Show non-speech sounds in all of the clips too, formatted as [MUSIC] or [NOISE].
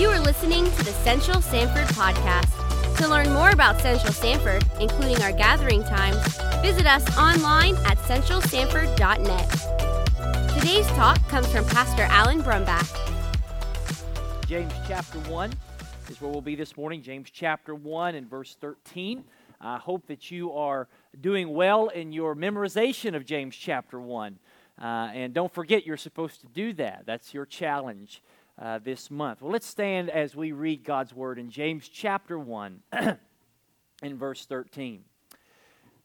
You are listening to the Central Sanford Podcast. To learn more about Central Sanford, including our gathering times, visit us online at centralsanford.net. Today's talk comes from Pastor Alan Brumbach. James chapter 1 is where we'll be this morning. James chapter 1 and verse 13. I hope that you are doing well in your memorization of James chapter 1. Uh, and don't forget, you're supposed to do that. That's your challenge uh, this month. Well, let's stand as we read God's word in James chapter 1 [CLEARS THROAT] in verse 13.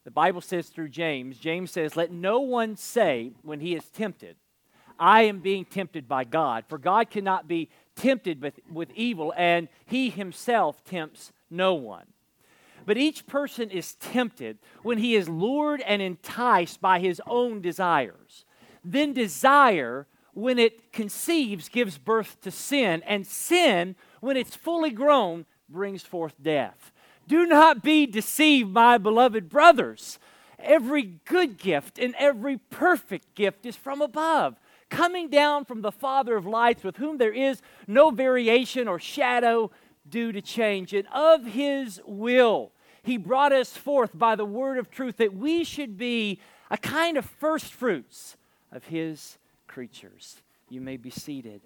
The Bible says through James, James says, Let no one say when he is tempted, I am being tempted by God. For God cannot be tempted with, with evil, and he himself tempts no one. But each person is tempted when he is lured and enticed by his own desires. Then desire, when it conceives, gives birth to sin, and sin, when it's fully grown, brings forth death. Do not be deceived, my beloved brothers. Every good gift and every perfect gift is from above, coming down from the Father of lights, with whom there is no variation or shadow due to change. And of his will, he brought us forth by the word of truth that we should be a kind of first fruits of his creatures. You may be seated.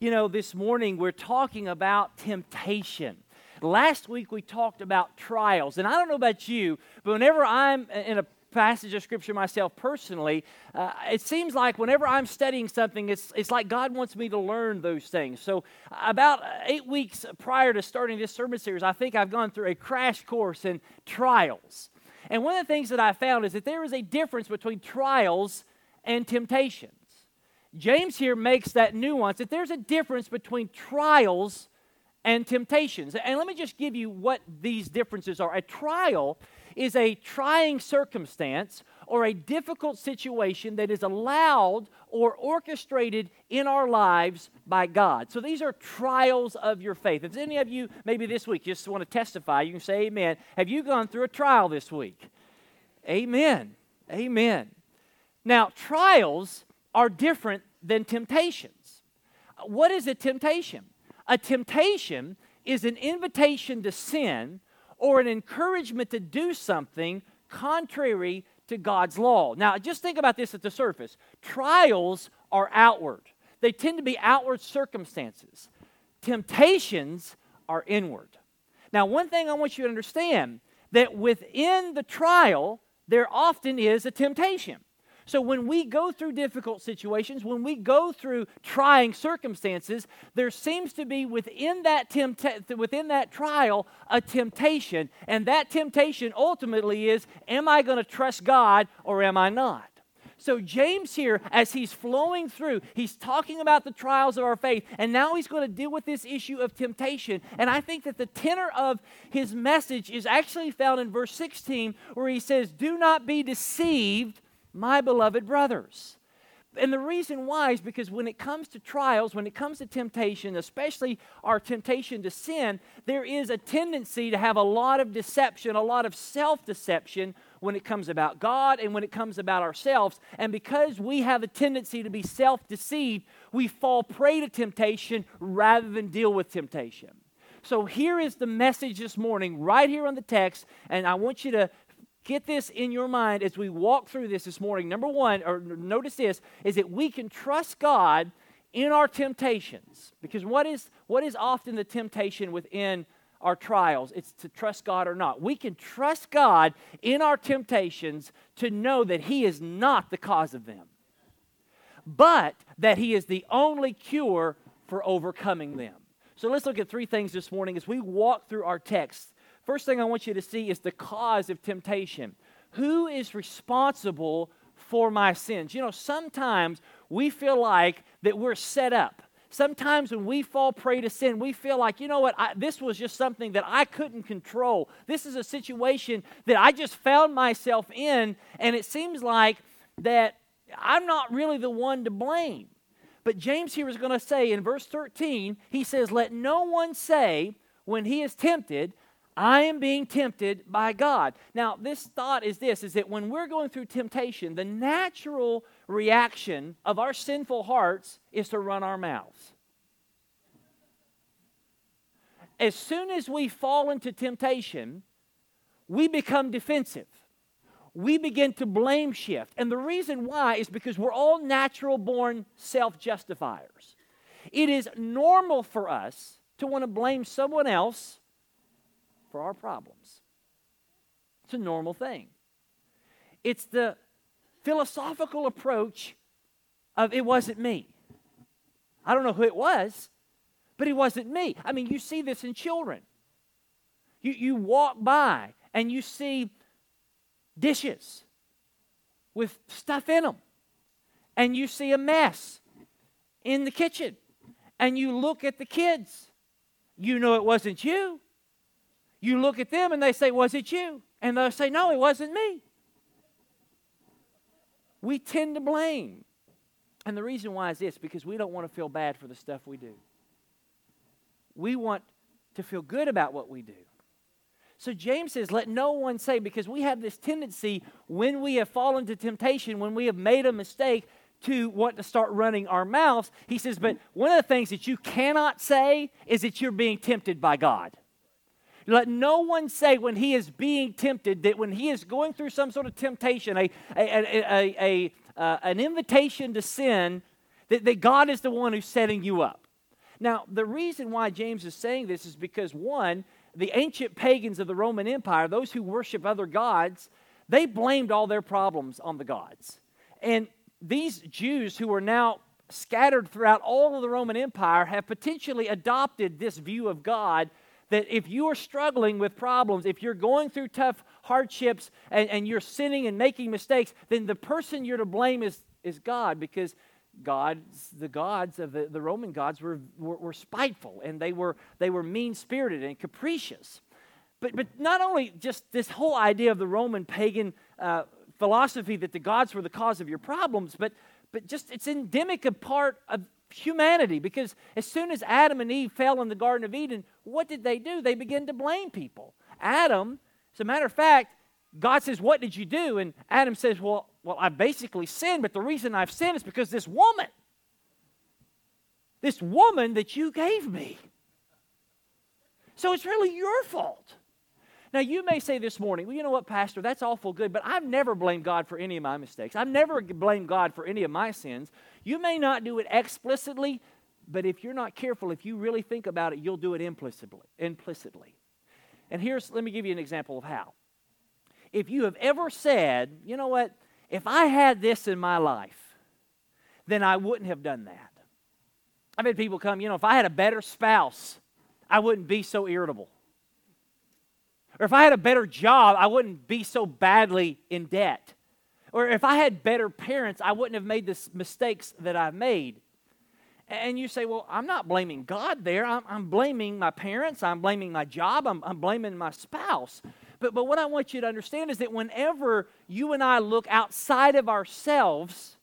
You know, this morning we're talking about temptation. Last week we talked about trials. And I don't know about you, but whenever I'm in a passage of scripture myself personally, uh, it seems like whenever I'm studying something, it's, it's like God wants me to learn those things. So, about eight weeks prior to starting this sermon series, I think I've gone through a crash course in trials. And one of the things that I found is that there is a difference between trials and temptations. James here makes that nuance that there's a difference between trials and temptations. And let me just give you what these differences are. A trial is a trying circumstance or a difficult situation that is allowed or orchestrated in our lives by God. So these are trials of your faith. If any of you, maybe this week, just want to testify, you can say amen. Have you gone through a trial this week? Amen. Amen. Now, trials are different than temptations. What is a temptation? A temptation is an invitation to sin or an encouragement to do something contrary to God's law. Now, just think about this at the surface. Trials are outward, they tend to be outward circumstances. Temptations are inward. Now, one thing I want you to understand that within the trial, there often is a temptation. So when we go through difficult situations, when we go through trying circumstances, there seems to be within that within that trial a temptation, and that temptation ultimately is am I going to trust God or am I not? So, James here, as he's flowing through, he's talking about the trials of our faith, and now he's going to deal with this issue of temptation. And I think that the tenor of his message is actually found in verse 16, where he says, Do not be deceived, my beloved brothers. And the reason why is because when it comes to trials, when it comes to temptation, especially our temptation to sin, there is a tendency to have a lot of deception, a lot of self deception when it comes about God and when it comes about ourselves. And because we have a tendency to be self deceived, we fall prey to temptation rather than deal with temptation. So here is the message this morning, right here on the text, and I want you to get this in your mind as we walk through this this morning. Number one, or notice this, is that we can trust God in our temptations. Because what is, what is often the temptation within our trials? It's to trust God or not. We can trust God in our temptations to know that He is not the cause of them, but that He is the only cure for overcoming them. So let's look at three things this morning as we walk through our text First thing I want you to see is the cause of temptation. Who is responsible for my sins? You know, sometimes we feel like that we're set up. Sometimes when we fall prey to sin, we feel like, you know what, I, this was just something that I couldn't control. This is a situation that I just found myself in, and it seems like that I'm not really the one to blame. But James here is going to say in verse 13, he says, Let no one say when he is tempted, I am being tempted by God. Now, this thought is this is that when we're going through temptation, the natural reaction of our sinful hearts is to run our mouths. as soon as we fall into temptation, we become defensive. We begin to blame shift. And the reason why is because we're all natural born self justifiers. It is normal for us to want to blame someone else for our problems. It's a normal thing. It's the philosophical approach of it wasn't me. I don't know who it was, but it wasn't me. I mean, you see this in children. You, you walk by and you see dishes with stuff in them, and you see a mess in the kitchen, and you look at the kids. You know it wasn't you. You look at them and they say, Was it you? And they'll say, No, it wasn't me. We tend to blame. And the reason why is this because we don't want to feel bad for the stuff we do. We want to feel good about what we do. So James says, Let no one say, because we have this tendency when we have fallen to temptation, when we have made a mistake, to want to start running our mouths. He says, But one of the things that you cannot say is that you're being tempted by God. Let no one say when he is being tempted that when he is going through some sort of temptation, a, a, a, an invitation to sin, that, that God is the one who's setting you up. Now, the reason why James is saying this is because, one, the ancient pagans of the Roman Empire, those who worship other gods, they blamed all their problems on the gods. And these Jews who are now scattered throughout all of the Roman Empire have potentially adopted this view of God that if you are struggling with problems, if you're going through tough hardships and, and you're sinning and making mistakes, then the person you're to blame is, is God because gods, the gods of the, the Roman gods were, were, were spiteful and they were, they were mean spirited and capricious. But, but not only just this whole idea of the Roman pagan uh, philosophy that the gods were the cause of your problems, but, but just it's endemic a part of humanity because as soon as Adam and Eve fell in the Garden of Eden, what did they do? They began to blame people. Adam, as a matter of fact, God says, What did you do? And Adam says, Well, well, I basically sinned, but the reason I've sinned is because this woman, this woman that you gave me. So it's really your fault. Now, you may say this morning, well, you know what, Pastor, that's awful good, but I've never blamed God for any of my mistakes. I've never blamed God for any of my sins. You may not do it explicitly, but if you're not careful, if you really think about it, you'll do it implicitly. implicitly. And here's, let me give you an example of how. If you have ever said, you know what, if I had this in my life, then I wouldn't have done that. I've had people come, you know, if I had a better spouse, I wouldn't be so irritable. Or if I had a better job, I wouldn't be so badly in debt. Or if I had better parents, I wouldn't have made the mistakes that I've made. And you say, well, I'm not blaming God there. I'm, I'm blaming my parents. I'm blaming my job. I'm, I'm blaming my spouse. But, but what I want you to understand is that whenever you and I look outside of ourselves,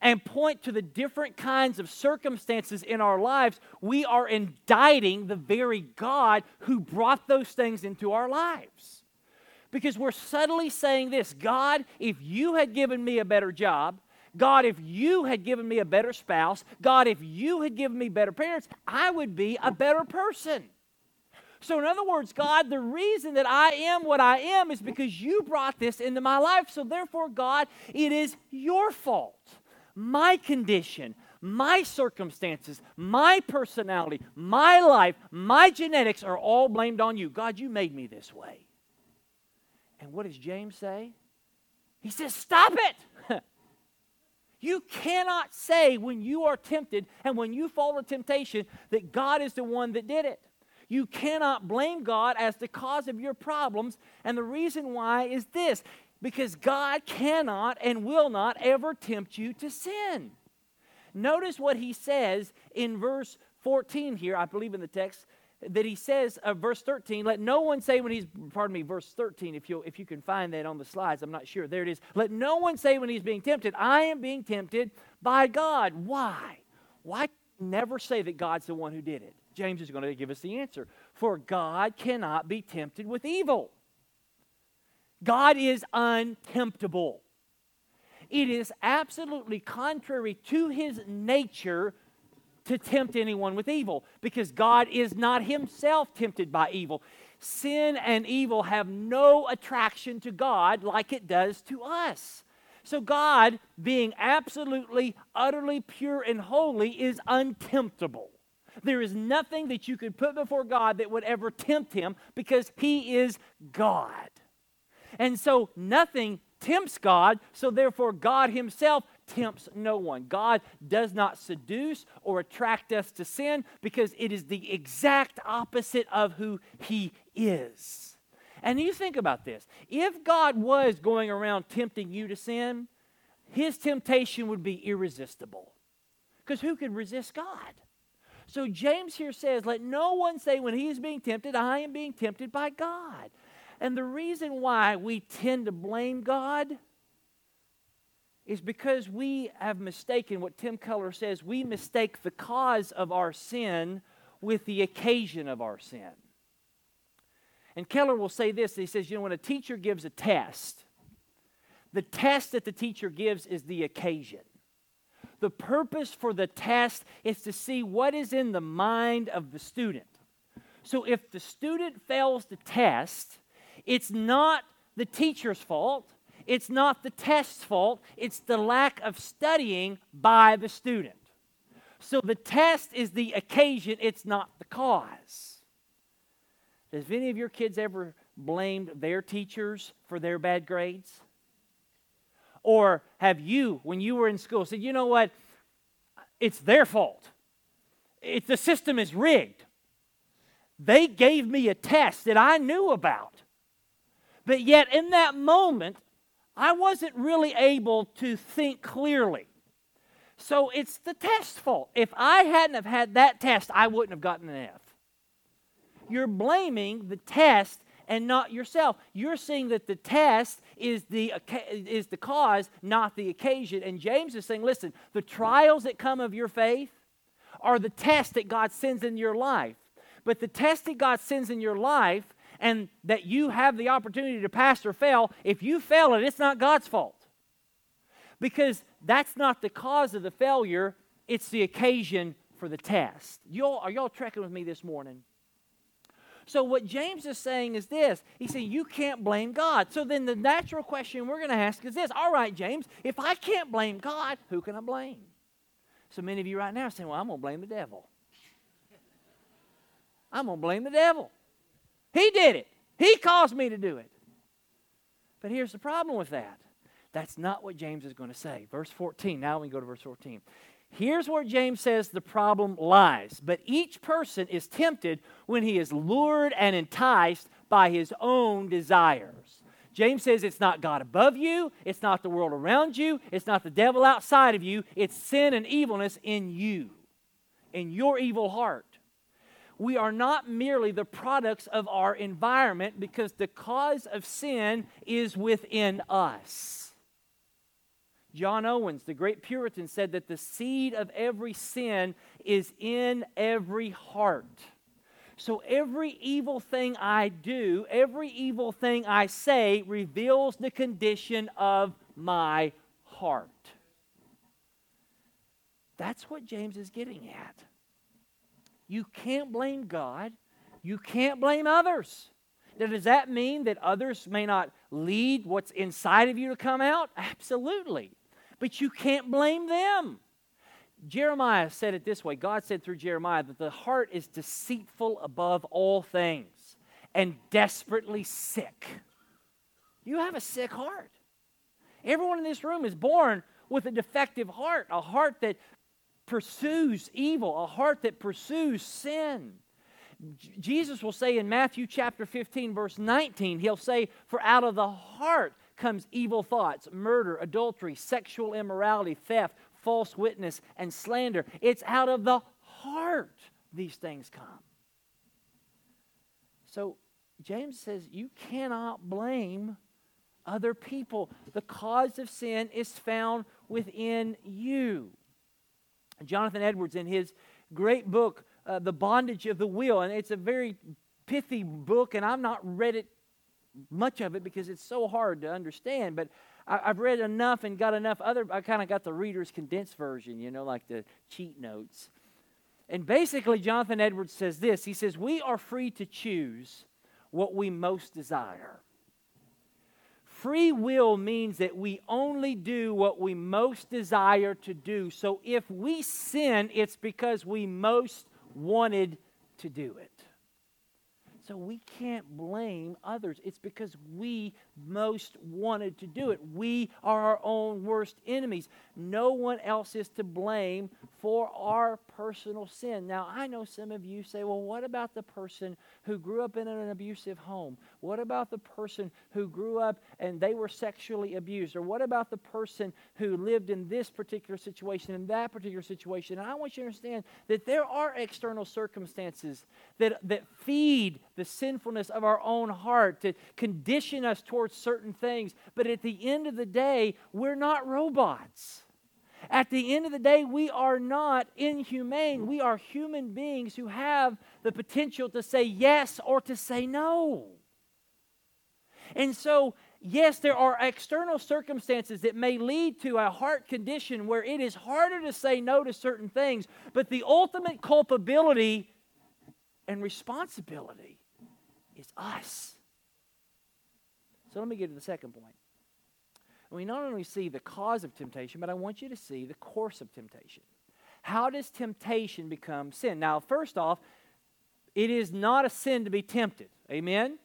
and point to the different kinds of circumstances in our lives, we are indicting the very God who brought those things into our lives. Because we're subtly saying this God, if you had given me a better job, God, if you had given me a better spouse, God, if you had given me better parents, I would be a better person. So, in other words, God, the reason that I am what I am is because you brought this into my life. So, therefore, God, it is your fault my condition, my circumstances, my personality, my life, my genetics are all blamed on you. God, you made me this way. And what does James say? He says, Stop it. [LAUGHS] you cannot say when you are tempted and when you fall to temptation that God is the one that did it. You cannot blame God as the cause of your problems. And the reason why is this because God cannot and will not ever tempt you to sin. Notice what he says in verse 14 here, I believe in the text, that he says, uh, verse 13, let no one say when he's, pardon me, verse 13, if you, if you can find that on the slides, I'm not sure. There it is. Let no one say when he's being tempted, I am being tempted by God. Why? Why never say that God's the one who did it? James is going to give us the answer. For God cannot be tempted with evil. God is untemptable. It is absolutely contrary to his nature to tempt anyone with evil because God is not himself tempted by evil. Sin and evil have no attraction to God like it does to us. So, God, being absolutely, utterly pure and holy, is untemptable. There is nothing that you could put before God that would ever tempt him because he is God. And so, nothing tempts God, so therefore, God himself tempts no one. God does not seduce or attract us to sin because it is the exact opposite of who He is. And you think about this if God was going around tempting you to sin, His temptation would be irresistible. Because who could resist God? So James here says, Let no one say when he is being tempted, I am being tempted by God. And the reason why we tend to blame God is because we have mistaken what Tim Keller says. We mistake the cause of our sin with the occasion of our sin. And Keller will say this he says, you know, when a teacher gives a test, the test that the teacher gives is the occasion. The purpose for the test is to see what is in the mind of the student. So if the student fails the test, it's not the teacher's fault, it's not the test's fault, it's the lack of studying by the student. So the test is the occasion, it's not the cause. Has any of your kids ever blamed their teachers for their bad grades? Or have you, when you were in school, said, you know what? It's their fault. It, the system is rigged. They gave me a test that I knew about. But yet, in that moment, I wasn't really able to think clearly. So it's the test fault. If I hadn't have had that test, I wouldn't have gotten an F. You're blaming the test and not yourself. You're seeing that the test is the, is the cause, not the occasion. And James is saying, listen, the trials that come of your faith are the test that God sends in your life. But the test that God sends in your life and that you have the opportunity to pass or fail, if you fail it, it's not God's fault. Because that's not the cause of the failure, it's the occasion for the test. Y'all, are y'all trekking with me this morning? So, what James is saying is this He's saying you can't blame God. So, then the natural question we're going to ask is this All right, James, if I can't blame God, who can I blame? So, many of you right now are saying, Well, I'm going to blame the devil. I'm going to blame the devil. He did it. He caused me to do it. But here's the problem with that. That's not what James is going to say. Verse 14. Now we go to verse 14. Here's where James says the problem lies. But each person is tempted when he is lured and enticed by his own desires. James says it's not God above you, it's not the world around you, it's not the devil outside of you, it's sin and evilness in you, in your evil heart we are not merely the products of our environment because the cause of sin is within us. John Owens, the great Puritan, said that the seed of every sin is in every heart. So every evil thing I do, every evil thing I say reveals the condition of my heart. That's what James is getting at. You can't blame God. You can't blame others. Now, does that mean that others may not lead what's inside of you to come out? Absolutely. But you can't blame them. Jeremiah said it this way God said through Jeremiah that the heart is deceitful above all things and desperately sick. You have a sick heart. Everyone in this room is born with a defective heart, a heart that pursues evil, a heart that pursues sin. Jesus will say in Matthew chapter 15, verse 19, he'll say, For out of the heart comes evil thoughts, murder, adultery, sexual immorality, theft, false witness, and slander. It's out of the heart these things come. So James says you cannot blame other people. The cause of sin is found within you. Jonathan Edwards, in his great book, uh, The Bondage of the Will, and it's a very pithy book, and I've not read it, much of it, because it's so hard to understand, but I, have read enough and got enough other, I kind of got the reader's condensed version, you know, like the cheat notes. And basically, Jonathan Edwards says this He says, We are free to choose what we most desire. Free will means that we only do what we most desire to do. So if we sin, it's because we most wanted to do it. So we can't blame others. It's because we most wanted to do it. We are our own worst enemies. No one else is to blame for our personal sin. Now, I know some of you say, well, what about the person who grew up in an abusive home? What about the person who grew up and they were sexually abused? Or what about the person who lived in this particular situation, in that particular situation? And I want you to understand that there are external circumstances that, that feed the sinfulness of our own heart, to condition us towards certain things. But at the end of the day, we're not robots. At the end of the day, we are not inhumane. We are human beings who have the potential to say yes or to say no. And so, yes, there are external circumstances that may lead to a heart condition where it is harder to say no to certain things, but the ultimate culpability and responsibility is us. So let me get to the second point. We not only see the cause of temptation, but I want you to see the course of temptation. How does temptation become sin? Now, first off, it is not a sin to be tempted. Amen?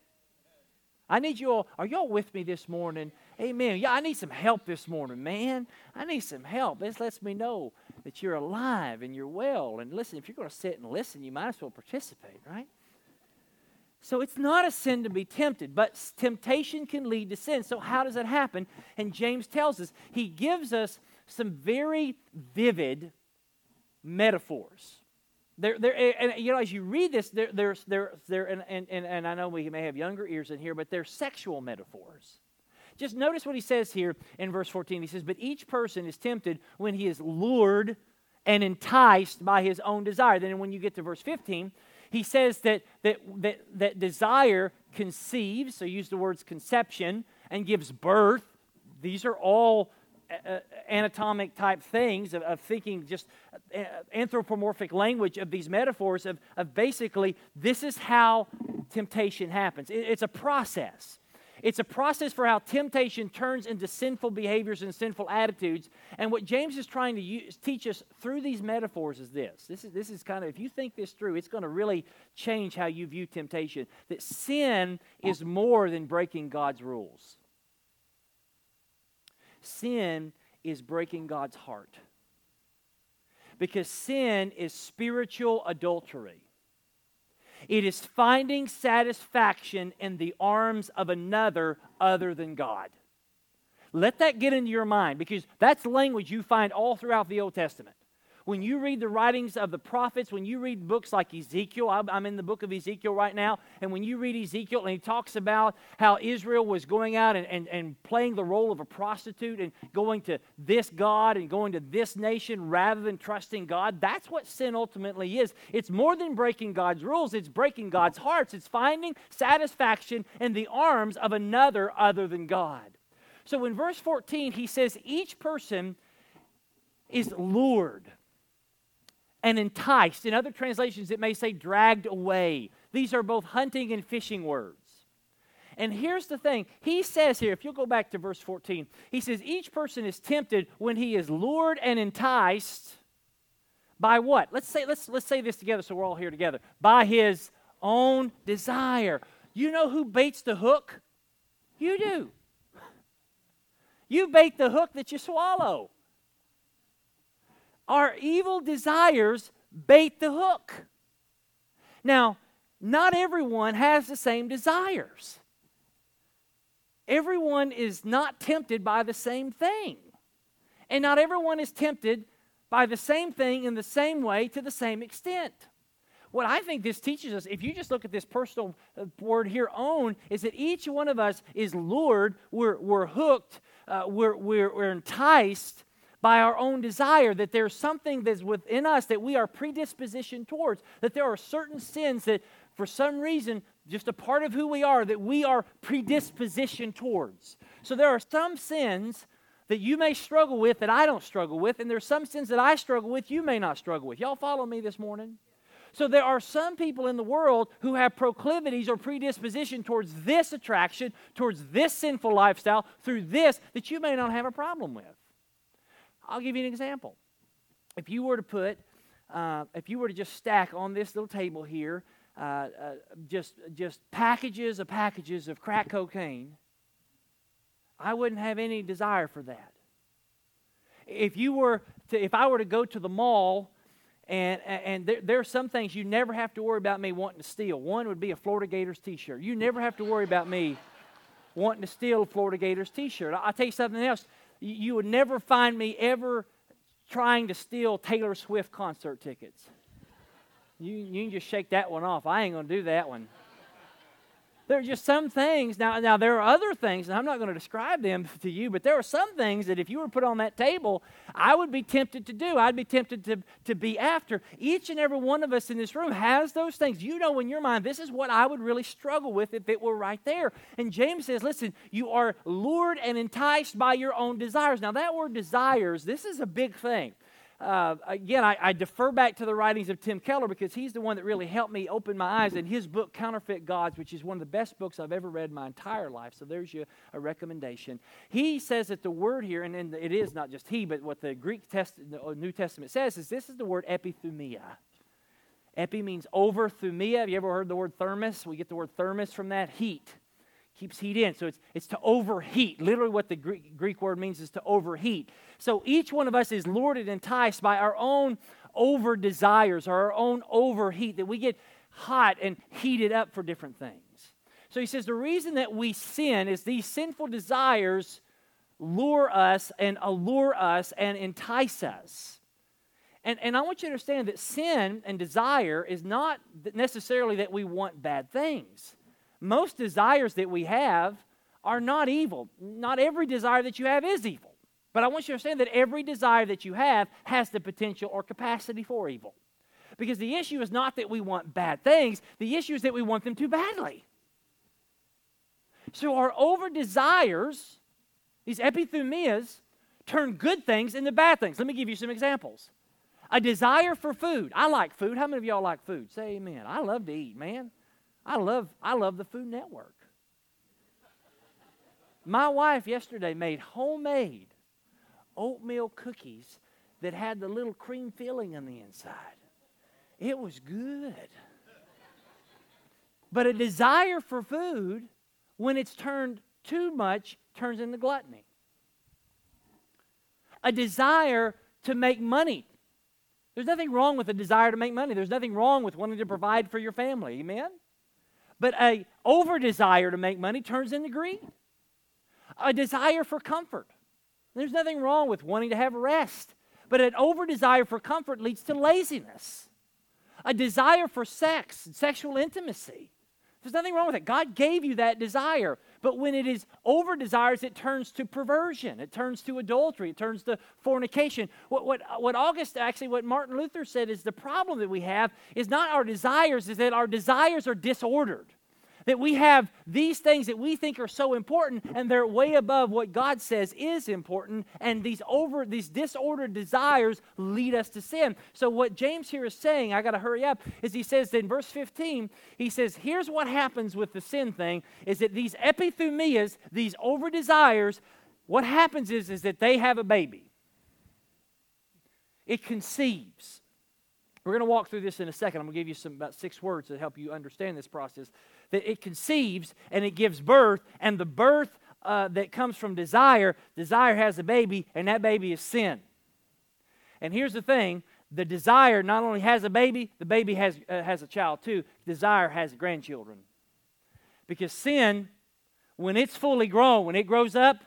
I need you all, are y'all with me this morning? Amen. Yeah, I need some help this morning, man. I need some help. This lets me know that you're alive and you're well. And listen, if you're going to sit and listen, you might as well participate, right? So it's not a sin to be tempted, but temptation can lead to sin. So how does that happen? And James tells us, he gives us some very vivid metaphors. There, there, and you know, as you read this, there, there's, there, there, and, and, and I know we may have younger ears in here, but they're sexual metaphors. Just notice what he says here in verse 14. He says, But each person is tempted when he is lured and enticed by his own desire. Then when you get to verse 15, he says that, that, that, that desire conceives, so use the words conception, and gives birth. These are all uh, uh, anatomic type things of, of thinking just uh, anthropomorphic language of these metaphors of, of basically this is how temptation happens. It, it's a process. It's a process for how temptation turns into sinful behaviors and sinful attitudes. And what James is trying to use, teach us through these metaphors is this. This is, this is kind of, if you think this through, it's going to really change how you view temptation. That sin is more than breaking God's rules, sin is breaking God's heart. Because sin is spiritual adultery. It is finding satisfaction in the arms of another other than God. Let that get into your mind because that's language you find all throughout the Old Testament. When you read the writings of the prophets, when you read books like Ezekiel, I'm in the book of Ezekiel right now, and when you read Ezekiel and he talks about how Israel was going out and, and, and playing the role of a prostitute and going to this God and going to this nation rather than trusting God, that's what sin ultimately is. It's more than breaking God's rules, it's breaking God's hearts, it's finding satisfaction in the arms of another other than God. So in verse 14, he says, each person is lured and enticed. In other translations, it may say dragged away. These are both hunting and fishing words. And here's the thing he says here, if you'll go back to verse 14, he says, Each person is tempted when he is lured and enticed by what? Let's say, let's, let's say this together so we're all here together. By his own desire. You know who baits the hook? You do. You bait the hook that you swallow. Our evil desires bait the hook. Now, not everyone has the same desires. Everyone is not tempted by the same thing. And not everyone is tempted by the same thing in the same way to the same extent. What I think this teaches us, if you just look at this personal uh, word here, own, is that each one of us is lured, we're, we're hooked, uh, we're, we're, we're enticed by our own desire, that there's something that's within us that we are predispositioned towards, that there are certain sins that, for some reason, just a part of who we are, that we are predispositioned towards. So there are some sins that you may struggle with that I don't struggle with, and there's some sins that I struggle with you may not struggle with. Y'all follow me this morning? So there are some people in the world who have proclivities or predisposition towards this attraction, towards this sinful lifestyle, through this that you may not have a problem with. I'll give you an example. If you were to put, uh, if you were to just stack on this little table here, uh, uh, just just packages of packages of crack cocaine, I wouldn't have any desire for that. If you were to, if I were to go to the mall and, and there, there, are some things you never have to worry about me wanting to steal. One would be a Florida Gators t shirt. You never have to worry about me wanting to steal a Florida Gators t shirt. I'll tell you something else. You would never find me ever trying to steal Taylor Swift concert tickets. You, you can just shake that one off. I ain't going to do that one. There are just some things. Now, now there are other things, and I'm not going to describe them to you, but there are some things that if you were put on that table, I would be tempted to do. I'd be tempted to, to be after. Each and every one of us in this room has those things. You know in your mind, this is what I would really struggle with if it were right there. And James says, listen, you are lured and enticed by your own desires. Now, that word desires, this is a big thing uh, again, I, I, defer back to the writings of Tim Keller because he's the one that really helped me open my eyes in his book, Counterfeit Gods, which is one of the best books I've ever read in my entire life. So there's you a recommendation. He says that the word here, and, and it is not just he, but what the Greek test, the uh, New Testament says is this is the word epithumia. Epi means over, thumia. Have you ever heard the word thermos? We get the word thermos from that heat keeps heat in. So it's, it's to overheat. Literally, what the Greek, Greek word means is to overheat. So each one of us is lured and enticed by our own over desires or our own overheat, that we get hot and heated up for different things. So he says the reason that we sin is these sinful desires lure us and allure us and entice us. And, and I want you to understand that sin and desire is not necessarily that we want bad things most desires that we have are not evil. Not every desire that you have is evil. But I want you to understand that every desire that you have has the potential or capacity for evil. Because the issue is not that we want bad things, the issue is that we want them too badly. So our over desires, these epithumias, turn good things into bad things. Let me give you some examples. A desire for food. I like food. How many of y'all like food? Say amen. I love to eat, man. I love, I love the Food Network. My wife yesterday made homemade oatmeal cookies that had the little cream filling on the inside. It was good. But a desire for food, when it's turned too much, turns into gluttony. A desire to make money. There's nothing wrong with a desire to make money. There's nothing wrong with wanting to provide for your family. Amen? But a over desire to make money turns into greed. A desire for comfort. There's nothing wrong with wanting to have rest, but an over desire for comfort leads to laziness. A desire for sex and sexual intimacy. There's nothing wrong with it. God gave you that desire. But when it is over desires, it turns to perversion. It turns to adultery. It turns to fornication. What, what, what August, actually, what Martin Luther said is the problem that we have is not our desires, is that our desires are disordered. That we have these things that we think are so important and they're way above what God says is important, and these over these disordered desires lead us to sin. So what James here is saying, I gotta hurry up, is he says in verse 15, he says, here's what happens with the sin thing, is that these epithumias, these over desires, what happens is, is that they have a baby. It conceives. We're going to walk through this in a second. I'm going to give you some about six words to help you understand this process. That it conceives and it gives birth, and the birth uh, that comes from desire, desire has a baby, and that baby is sin. And here's the thing the desire not only has a baby, the baby has, uh, has a child too. Desire has grandchildren. Because sin, when it's fully grown, when it grows up,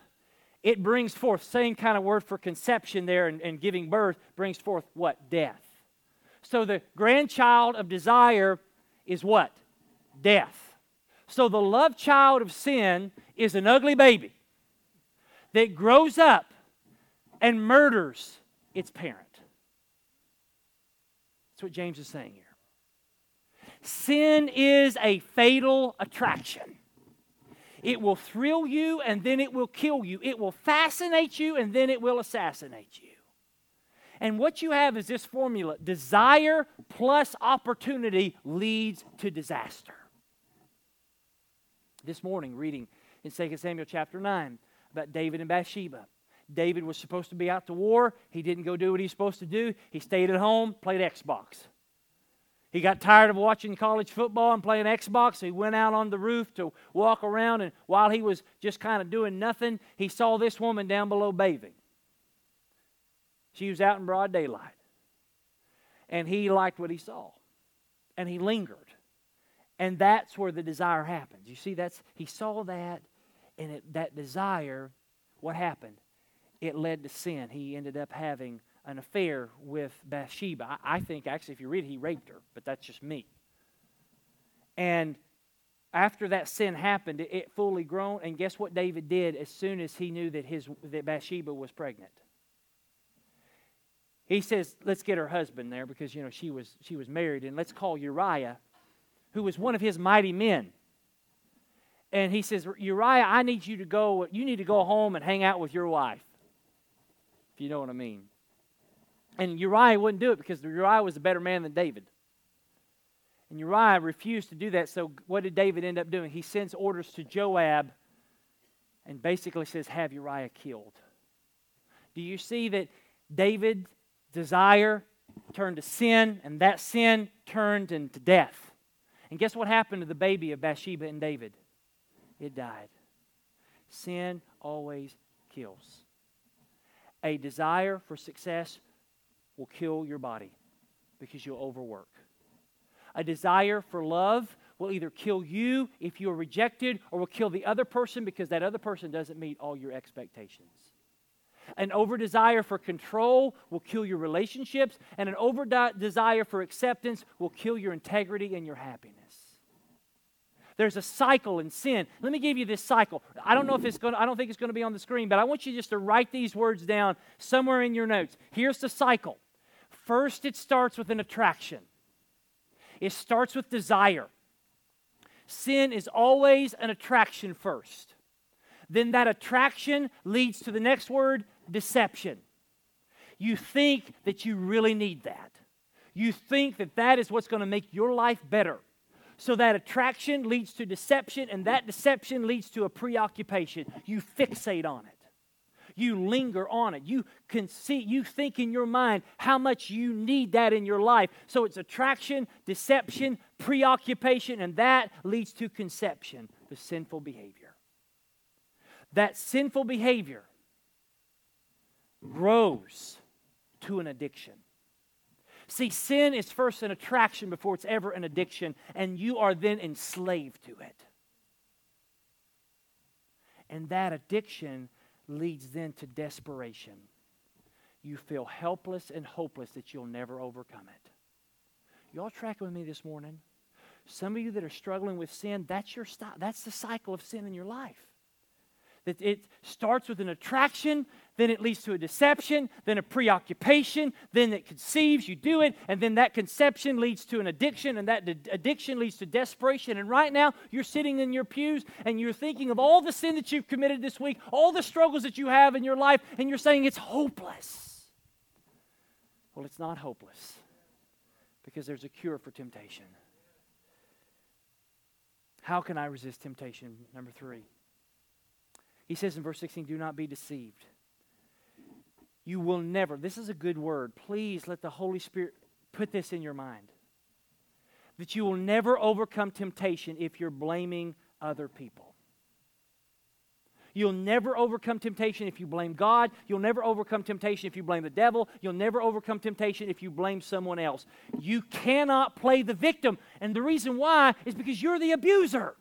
it brings forth, same kind of word for conception there and, and giving birth, brings forth what? Death. So the grandchild of desire is what? Death. So the love child of sin is an ugly baby that grows up and murders its parent. That's what James is saying here. Sin is a fatal attraction. It will thrill you and then it will kill you. It will fascinate you and then it will assassinate you. And what you have is this formula desire plus opportunity leads to disaster. This morning, reading in 2 Samuel chapter 9 about David and Bathsheba. David was supposed to be out to war. He didn't go do what he's supposed to do. He stayed at home, played Xbox. He got tired of watching college football and playing Xbox. So he went out on the roof to walk around, and while he was just kind of doing nothing, he saw this woman down below bathing. She was out in broad daylight. And he liked what he saw. And he lingered. And that's where the desire happens. You see, that's he saw that, and it, that desire, what happened? It led to sin. He ended up having an affair with Bathsheba. I, I think, actually, if you read it, he raped her, but that's just me. And after that sin happened, it, it fully grown. And guess what David did as soon as he knew that, his, that Bathsheba was pregnant? He says, let's get her husband there because, you know, she was, she was married. And let's call Uriah, who was one of his mighty men. And he says, Uriah, I need you to go, you need to go home and hang out with your wife, if you know what I mean. And Uriah wouldn't do it because Uriah was a better man than David. And Uriah refused to do that. So what did David end up doing? He sends orders to Joab and basically says, Have Uriah killed. Do you see that David desire turned to sin, and that sin turned into death. And guess what happened to the baby of Bathsheba and David? It died. Sin always kills. A desire for success will kill your body because you'll overwork. A desire for love will either kill you if you are rejected or will kill the other person because that other person doesn't meet all your expectations. An over desire for control will kill your relationships, and an over desire for acceptance will kill your integrity and your happiness. There's a cycle in sin. Let me give you this cycle. I don't know if it's going to, I don't think it's going to be on the screen, but I want you just to write these words down somewhere in your notes. Here's the cycle. First, it starts with an attraction. It starts with desire. Sin is always an attraction first. Then that attraction leads to the next word, deception. You think that you really need that. You think that that is what's going to make your life better. So that attraction leads to deception, and that deception leads to a preoccupation. You fixate on it. You linger on it. You can see, you think in your mind how much you need that in your life. So it's attraction, deception, preoccupation, and that leads to conception, the sinful behavior. That sinful behavior grows to an addiction. See, sin is first an attraction before it's ever an addiction, and you are then enslaved to it. And that addiction leads then to desperation. You feel helpless and hopeless that you'll never overcome it. Y'all tracking with me this morning? Some of you that are struggling with sin, that's your stop. That's the cycle of sin in your life. That it starts with an attraction, then it leads to a deception, then a preoccupation, then it conceives, you do it, and then that conception leads to an addiction, and that addiction leads to desperation. And right now, you're sitting in your pews and you're thinking of all the sin that you've committed this week, all the struggles that you have in your life, and you're saying it's hopeless. Well, it's not hopeless because there's a cure for temptation. How can I resist temptation? Number three. He says in verse 16, Do not be deceived. You will never, this is a good word. Please let the Holy Spirit put this in your mind. That you will never overcome temptation if you're blaming other people. You'll never overcome temptation if you blame God. You'll never overcome temptation if you blame the devil. You'll never overcome temptation if you blame someone else. You cannot play the victim. And the reason why is because you're the abuser.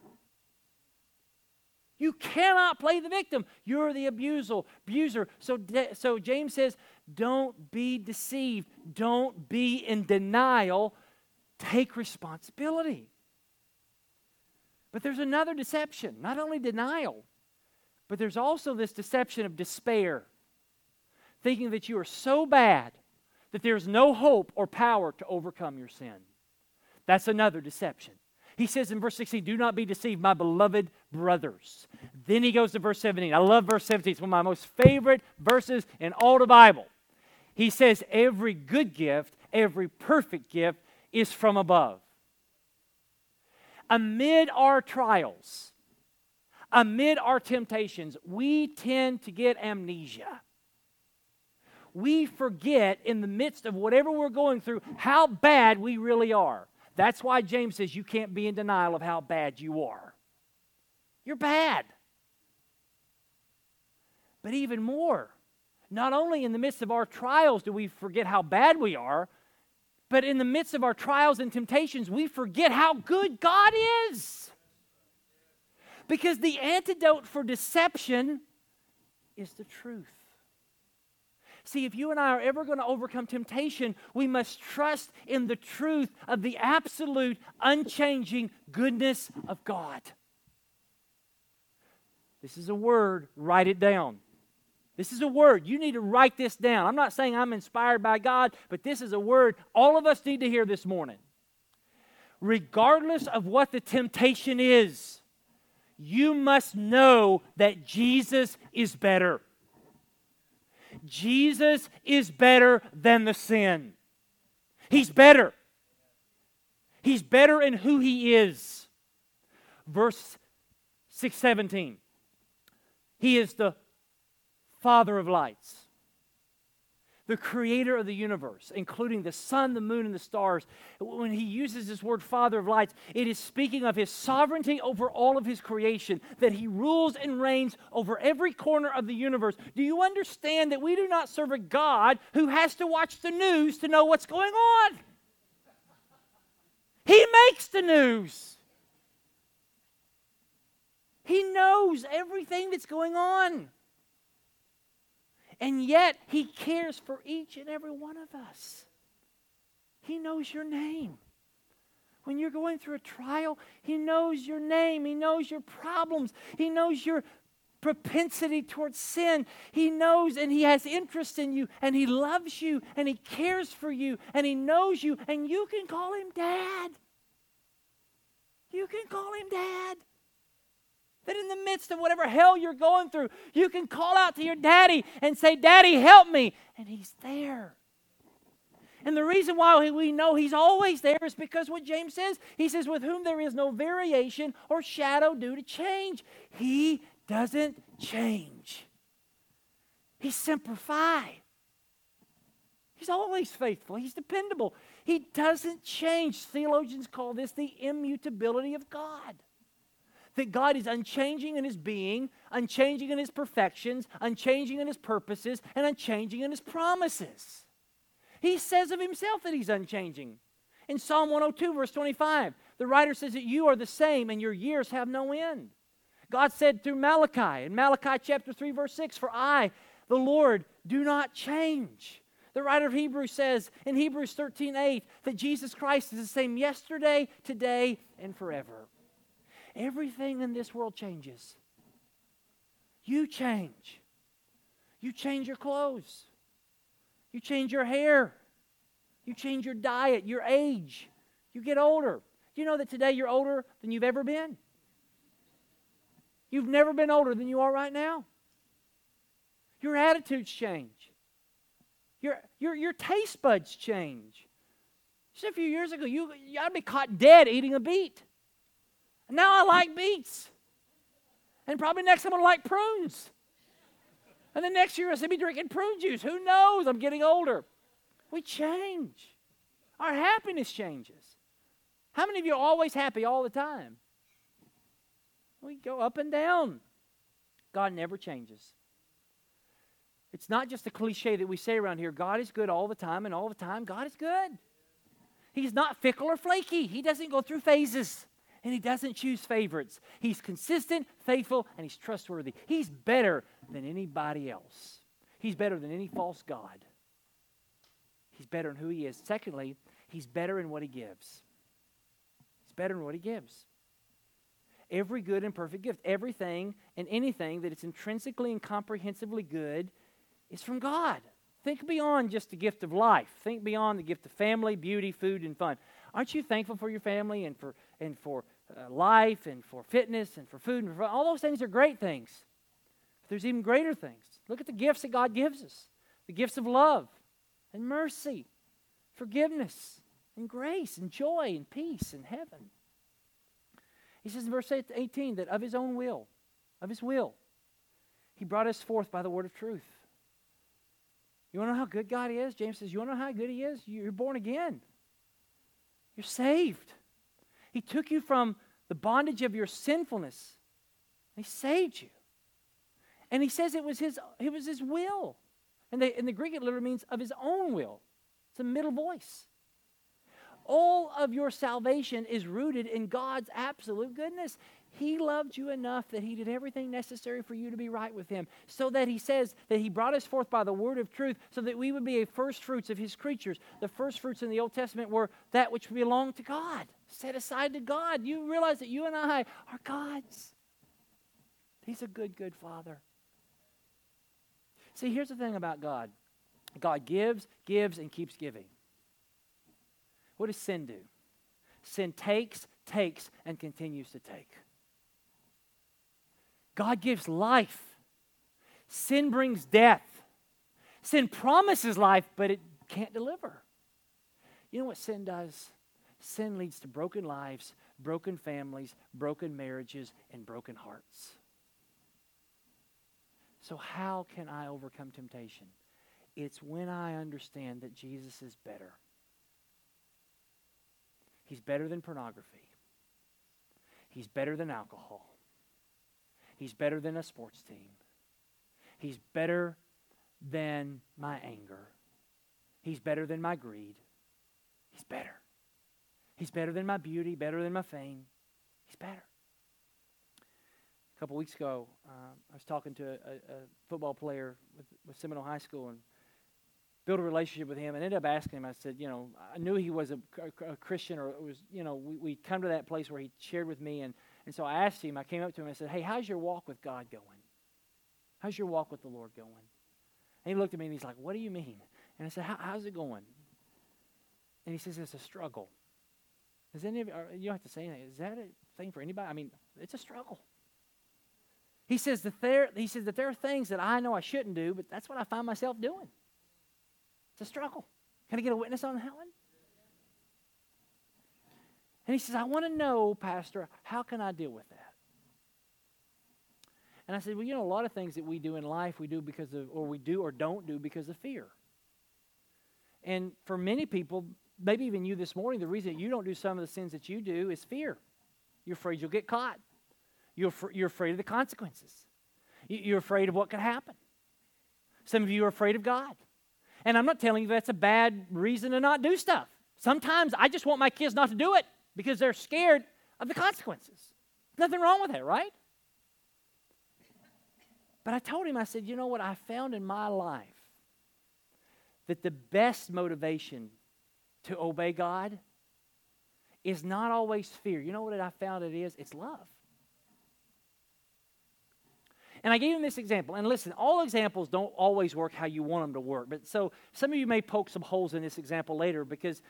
You cannot play the victim. You're the abuser. abuser. So, so James says, don't be deceived. Don't be in denial. Take responsibility. But there's another deception, not only denial, but there's also this deception of despair, thinking that you are so bad that there's no hope or power to overcome your sin. That's another deception. He says in verse 16, Do not be deceived, my beloved brothers. Then he goes to verse 17. I love verse 17. It's one of my most favorite verses in all the Bible. He says, Every good gift, every perfect gift is from above. Amid our trials, amid our temptations, we tend to get amnesia. We forget in the midst of whatever we're going through how bad we really are. That's why James says you can't be in denial of how bad you are. You're bad. But even more, not only in the midst of our trials do we forget how bad we are, but in the midst of our trials and temptations, we forget how good God is. Because the antidote for deception is the truth. See, if you and I are ever going to overcome temptation, we must trust in the truth of the absolute, unchanging goodness of God. This is a word, write it down. This is a word. You need to write this down. I'm not saying I'm inspired by God, but this is a word all of us need to hear this morning. Regardless of what the temptation is, you must know that Jesus is better. Jesus is better than the sin. He's better. He's better in who he is. Verse 617. He is the Father of lights the creator of the universe, including the sun, the moon, and the stars, when he uses this word Father of lights, it is speaking of his sovereignty over all of his creation, that he rules and reigns over every corner of the universe. Do you understand that we do not serve a God who has to watch the news to know what's going on? He makes the news. He knows everything that's going on. And yet, He cares for each and every one of us. He knows your name. When you're going through a trial, He knows your name. He knows your problems. He knows your propensity towards sin. He knows and He has interest in you, and He loves you, and He cares for you, and He knows you, and you can call Him Dad. You can call Him Dad. That in the midst of whatever hell you're going through, you can call out to your daddy and say, Daddy, help me. And he's there. And the reason why we know he's always there is because what James says, he says, with whom there is no variation or shadow due to change. He doesn't change. He's semper fi. He's always faithful. He's dependable. He doesn't change. Theologians call this the immutability of God that God is unchanging in his being, unchanging in his perfections, unchanging in his purposes, and unchanging in his promises. He says of himself that he's unchanging. In Psalm 102, verse 25, the writer says that you are the same and your years have no end. God said through Malachi, in Malachi chapter 3, verse 6, For I, the Lord, do not change. The writer of Hebrews says in Hebrews 13, 8, that Jesus Christ is the same yesterday, today, and forever. Everything in this world changes. You change. You change your clothes. You change your hair. You change your diet, your age. You get older. Do you know that today you're older than you've ever been? You've never been older than you are right now. Your attitudes change. Your, your, your taste buds change. Just a few years ago, you, to be caught dead eating a beet. Now I like beets. And probably next I'm going to like prunes. And then next year I'll be drinking prune juice. Who knows? I'm getting older. We change. Our happiness changes. How many of you are always happy all the time? We go up and down. God never changes. It's not just a cliche that we say around here God is good all the time, and all the time, God is good. He's not fickle or flaky, He doesn't go through phases and he doesn't choose favorites. He's consistent, faithful, and he's trustworthy. He's better than anybody else. He's better than any false God. He's better in who he is. Secondly, he's better in what he gives. He's better in what he gives. Every good and perfect gift, everything and anything that is intrinsically and comprehensively good is from God. Think beyond just the gift of life. Think beyond the gift of family, beauty, food, and fun. Aren't you thankful for your family and for and for Uh, life and for fitness and for food and for all those things are great things. But there's even greater things. Look at the gifts that God gives us the gifts of love and mercy, forgiveness and grace and joy and peace and heaven. He says in verse 18 that of his own will, of his will, he brought us forth by the word of truth. You want to know how good God is? James says, You want to know how good He is? You're born again. You're saved. He took you from the bondage of your sinfulness. He saved you. And he says it was his, it was his will. And the, in the Greek, it literally means of his own will. It's a middle voice. All of your salvation is rooted in God's absolute goodness. He loved you enough that He did everything necessary for you to be right with Him. So that He says that He brought us forth by the word of truth so that we would be a first fruits of His creatures. The first fruits in the Old Testament were that which belonged to God, set aside to God. You realize that you and I are God's. He's a good, good Father. See, here's the thing about God God gives, gives, and keeps giving. What does sin do? Sin takes, takes, and continues to take. God gives life. Sin brings death. Sin promises life, but it can't deliver. You know what sin does? Sin leads to broken lives, broken families, broken marriages, and broken hearts. So, how can I overcome temptation? It's when I understand that Jesus is better. He's better than pornography, He's better than alcohol, He's better than a sports team. He's better than my anger. He's better than my greed. He's better. He's better than my beauty, better than my fame. He's better. A couple weeks ago, uh, I was talking to a, a, football player with, with Seminole High School and built a relationship with him and ended up asking him. I said, you know, I knew he was a, a, a Christian or it was, you know, we, we come to that place where he shared with me and and so I asked him, I came up to him and I said, Hey, how's your walk with God going? How's your walk with the Lord going? And he looked at me and he's like, What do you mean? And I said, How's it going? And he says, It's a struggle. Is any of you, uh, you don't have to say anything. Is that a thing for anybody? I mean, it's a struggle. He says that there, he says that there are things that I know I shouldn't do, but that's what I find myself doing. It's a struggle. Can I get a witness on that one? And he says, I want to know, Pastor, how can I deal with that? And I said, Well, you know, a lot of things that we do in life, we do because of, or we do or don't do because of fear. And for many people, maybe even you this morning, the reason you don't do some of the sins that you do is fear. You're afraid you'll get caught, you're, fr- you're afraid of the consequences, you're afraid of what could happen. Some of you are afraid of God. And I'm not telling you that's a bad reason to not do stuff. Sometimes I just want my kids not to do it because they're scared of the consequences. Nothing wrong with that, right? But I told him, I said, you know what? I found in my life that the best motivation to obey God is not always fear. You know what I found it is? It's love. And I gave him this example. And listen, all examples don't always work how you want them to work. But so some of you may poke some holes in this example later because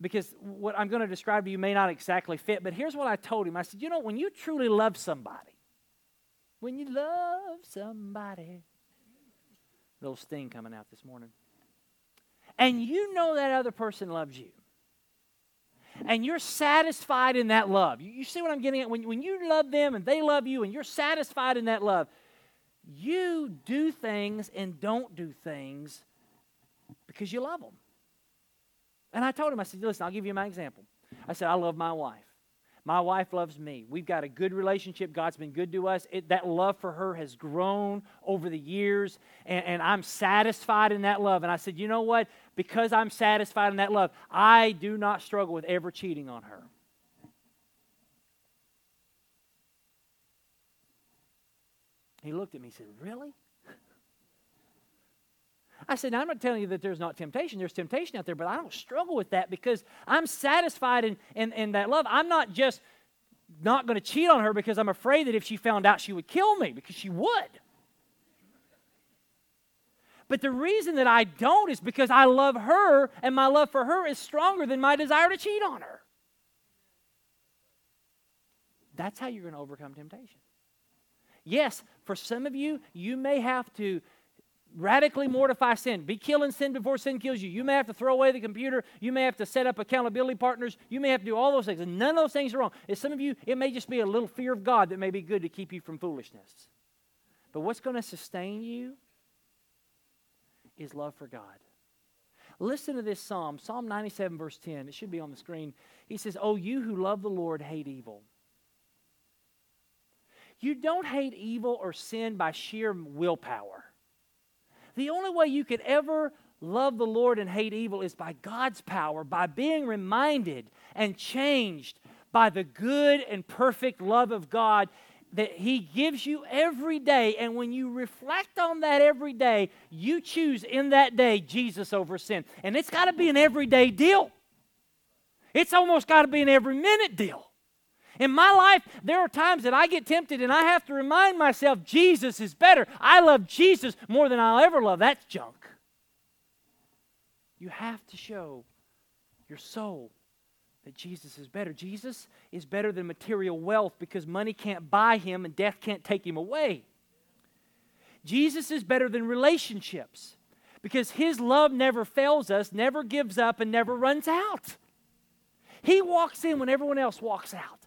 because what I'm going to describe to you may not exactly fit, but here's what I told him. I said, You know, when you truly love somebody, when you love somebody, little sting coming out this morning, and you know that other person loves you, and you're satisfied in that love. You, you see what I'm getting at? When, when you love them and they love you, and you're satisfied in that love, you do things and don't do things because you love them. And I told him, I said, listen, I'll give you my example. I said, I love my wife. My wife loves me. We've got a good relationship. God's been good to us. It, that love for her has grown over the years, and, and I'm satisfied in that love. And I said, you know what? Because I'm satisfied in that love, I do not struggle with ever cheating on her. He looked at me and said, Really? I said, I'm not telling you that there's not temptation. There's temptation out there, but I don't struggle with that because I'm satisfied in, in, in that love. I'm not just not going to cheat on her because I'm afraid that if she found out, she would kill me because she would. But the reason that I don't is because I love her and my love for her is stronger than my desire to cheat on her. That's how you're going to overcome temptation. Yes, for some of you, you may have to radically mortify sin. Be killing sin before sin kills you. You may have to throw away the computer. You may have to set up accountability partners. You may have to do all those things. And none of those things are wrong. And some of you, it may just be a little fear of God that may be good to keep you from foolishness. But what's going to sustain you is love for God. Listen to this psalm, Psalm 97, verse 10. It should be on the screen. He says, Oh, you who love the Lord, hate evil. You don't hate evil or sin by sheer willpower. The only way you could ever love the Lord and hate evil is by God's power, by being reminded and changed by the good and perfect love of God that He gives you every day. And when you reflect on that every day, you choose in that day Jesus over sin. And it's got to be an everyday deal, it's almost got to be an every minute deal. In my life, there are times that I get tempted and I have to remind myself Jesus is better. I love Jesus more than I'll ever love. That's junk. You have to show your soul that Jesus is better. Jesus is better than material wealth because money can't buy him and death can't take him away. Jesus is better than relationships because his love never fails us, never gives up, and never runs out. He walks in when everyone else walks out.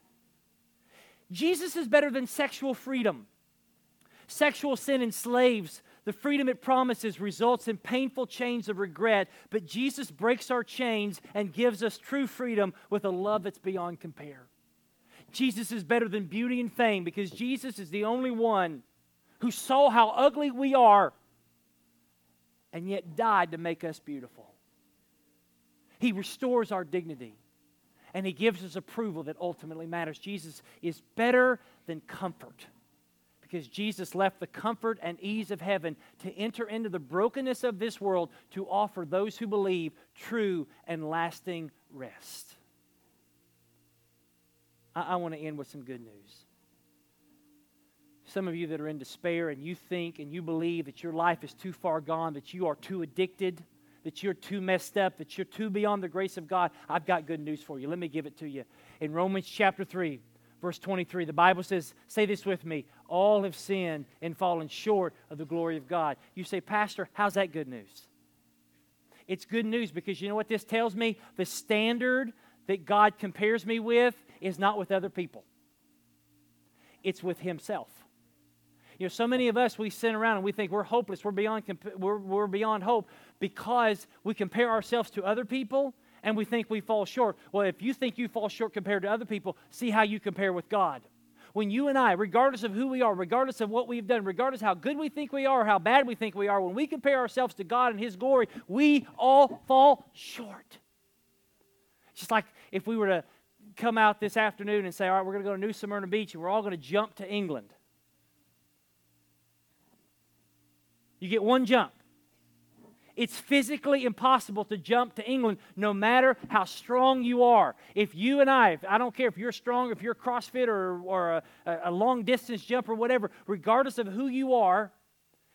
Jesus is better than sexual freedom. Sexual sin enslaves. The freedom it promises results in painful chains of regret, but Jesus breaks our chains and gives us true freedom with a love that's beyond compare. Jesus is better than beauty and fame because Jesus is the only one who saw how ugly we are and yet died to make us beautiful. He restores our dignity and he gives us approval that ultimately matters. Jesus is better than comfort because Jesus left the comfort and ease of heaven to enter into the brokenness of this world to offer those who believe true and lasting rest. I, I want to end with some good news. Some of you that are in despair and you think and you believe that your life is too far gone, that you are too addicted that you're too messed up, that you're too beyond the grace of God, I've got good news for you. Let me give it to you. In Romans chapter 3, verse 23, the Bible says, Say this with me all have sinned and fallen short of the glory of God. You say, Pastor, how's that good news? It's good news because you know what this tells me? The standard that God compares me with is not with other people, it's with Himself. You know, so many of us, we sit around and we think we're hopeless, we're beyond, we're, we're beyond hope because we compare ourselves to other people and we think we fall short. Well, if you think you fall short compared to other people, see how you compare with God. When you and I, regardless of who we are, regardless of what we've done, regardless how good we think we are or how bad we think we are, when we compare ourselves to God and His glory, we all fall short. Just like if we were to come out this afternoon and say, all right, we're going to go to New Smyrna Beach and we're all going to jump to England. You get one jump. It's physically impossible to jump to England no matter how strong you are. If you and I, I don't care if you're strong, if you're a CrossFit or, or a, a long distance jumper, whatever, regardless of who you are,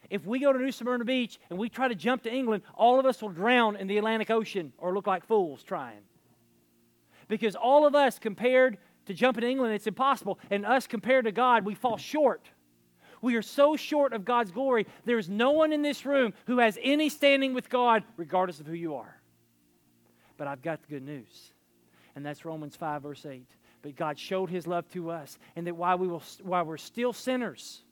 if we go to New Smyrna Beach and we try to jump to England, all of us will drown in the Atlantic Ocean or look like fools trying. Because all of us compared to jumping to England, it's impossible. And us compared to God, we fall short. We are so short of God's glory. There's no one in this room who has any standing with God, regardless of who you are. But I've got the good news, and that's Romans 5, verse 8. But God showed his love to us, and that while, we will, while we're still sinners,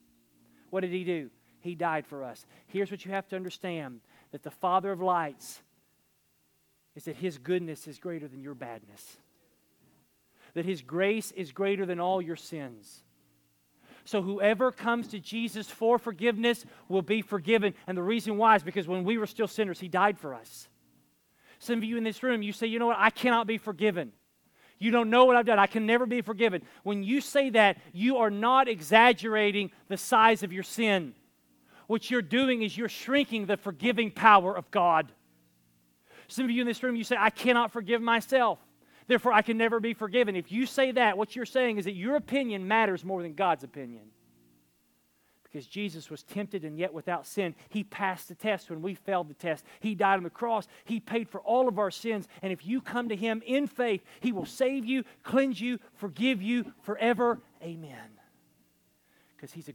what did he do? He died for us. Here's what you have to understand that the Father of lights is that his goodness is greater than your badness, that his grace is greater than all your sins so whoever comes to Jesus for forgiveness will be forgiven. And the reason why is because when we were still sinners, He died for us. Some of you in this room, you say, you know what, I cannot be forgiven. You don't know what I've done. I can never be forgiven. When you say that, you are not exaggerating the size of your sin. What you're doing is you're shrinking the forgiving power of God. Some of you in this room, you say, I cannot forgive myself. Therefore, I can never be forgiven. If you say that, what you're saying is that your opinion matters more than God's opinion. because Jesus was tempted and yet without sin. He passed the test when we failed the test. He died on the cross. He paid for all of our sins. And if you come to Him in faith, He will save you, cleanse you, forgive you forever. Amen. Because He's a